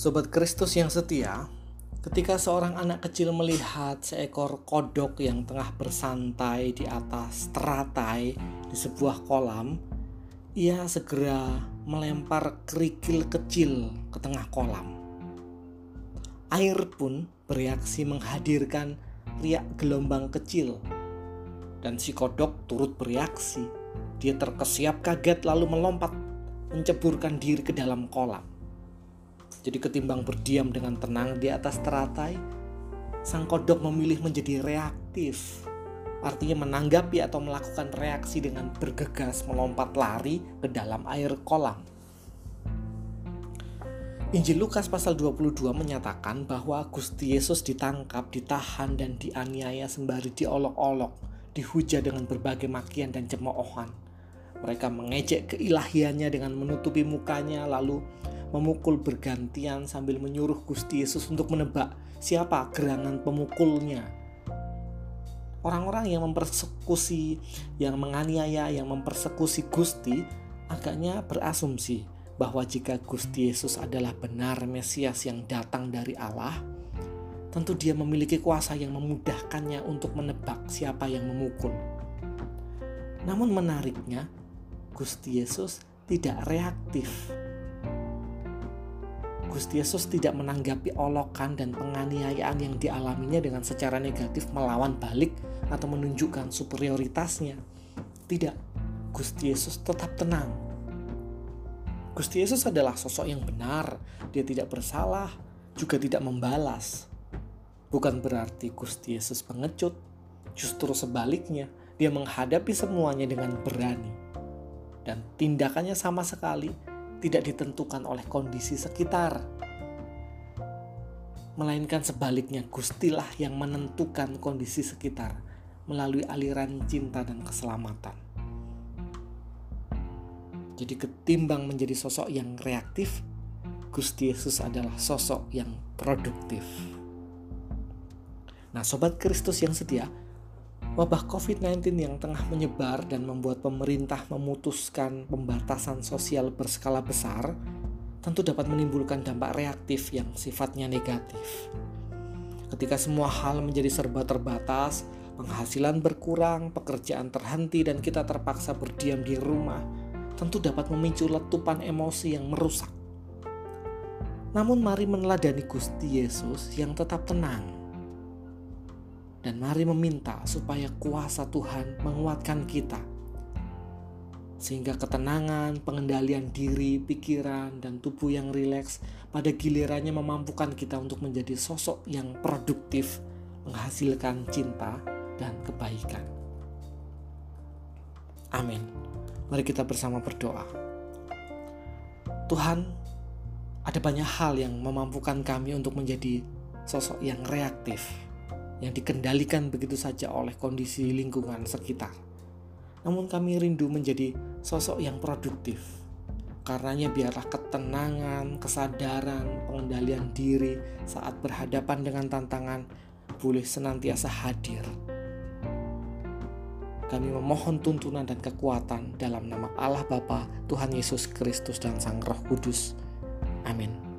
Sobat Kristus yang setia, ketika seorang anak kecil melihat seekor kodok yang tengah bersantai di atas teratai di sebuah kolam, ia segera melempar kerikil kecil ke tengah kolam. Air pun bereaksi menghadirkan riak gelombang kecil, dan si kodok turut bereaksi. Dia terkesiap kaget lalu melompat menceburkan diri ke dalam kolam. Jadi ketimbang berdiam dengan tenang di atas teratai, sang kodok memilih menjadi reaktif. Artinya menanggapi atau melakukan reaksi dengan bergegas melompat lari ke dalam air kolam. Injil Lukas pasal 22 menyatakan bahwa Gusti Yesus ditangkap, ditahan, dan dianiaya sembari diolok-olok, dihujat dengan berbagai makian dan cemoohan. Mereka mengejek keilahiannya dengan menutupi mukanya, lalu memukul bergantian sambil menyuruh Gusti Yesus untuk menebak siapa gerangan pemukulnya. Orang-orang yang mempersekusi, yang menganiaya, yang mempersekusi Gusti agaknya berasumsi bahwa jika Gusti Yesus adalah benar Mesias yang datang dari Allah, tentu dia memiliki kuasa yang memudahkannya untuk menebak siapa yang memukul. Namun menariknya, Gusti Yesus tidak reaktif Gusti Yesus tidak menanggapi olokan dan penganiayaan yang dialaminya dengan secara negatif melawan balik atau menunjukkan superioritasnya. Tidak, Gusti Yesus tetap tenang. Gusti Yesus adalah sosok yang benar, dia tidak bersalah, juga tidak membalas. Bukan berarti Gusti Yesus pengecut, justru sebaliknya, dia menghadapi semuanya dengan berani. Dan tindakannya sama sekali tidak ditentukan oleh kondisi sekitar. Melainkan sebaliknya Gustilah yang menentukan kondisi sekitar melalui aliran cinta dan keselamatan. Jadi ketimbang menjadi sosok yang reaktif, Gusti Yesus adalah sosok yang produktif. Nah, sobat Kristus yang setia, Wabah COVID-19 yang tengah menyebar dan membuat pemerintah memutuskan pembatasan sosial berskala besar tentu dapat menimbulkan dampak reaktif yang sifatnya negatif. Ketika semua hal menjadi serba terbatas, penghasilan berkurang, pekerjaan terhenti, dan kita terpaksa berdiam di rumah, tentu dapat memicu letupan emosi yang merusak. Namun, mari meneladani Gusti Yesus yang tetap tenang dan mari meminta supaya kuasa Tuhan menguatkan kita. Sehingga ketenangan, pengendalian diri, pikiran, dan tubuh yang rileks pada gilirannya memampukan kita untuk menjadi sosok yang produktif, menghasilkan cinta dan kebaikan. Amin. Mari kita bersama berdoa. Tuhan, ada banyak hal yang memampukan kami untuk menjadi sosok yang reaktif, yang dikendalikan begitu saja oleh kondisi lingkungan sekitar. Namun kami rindu menjadi sosok yang produktif. Karenanya biarlah ketenangan, kesadaran, pengendalian diri saat berhadapan dengan tantangan boleh senantiasa hadir. Kami memohon tuntunan dan kekuatan dalam nama Allah Bapa, Tuhan Yesus Kristus dan Sang Roh Kudus. Amin.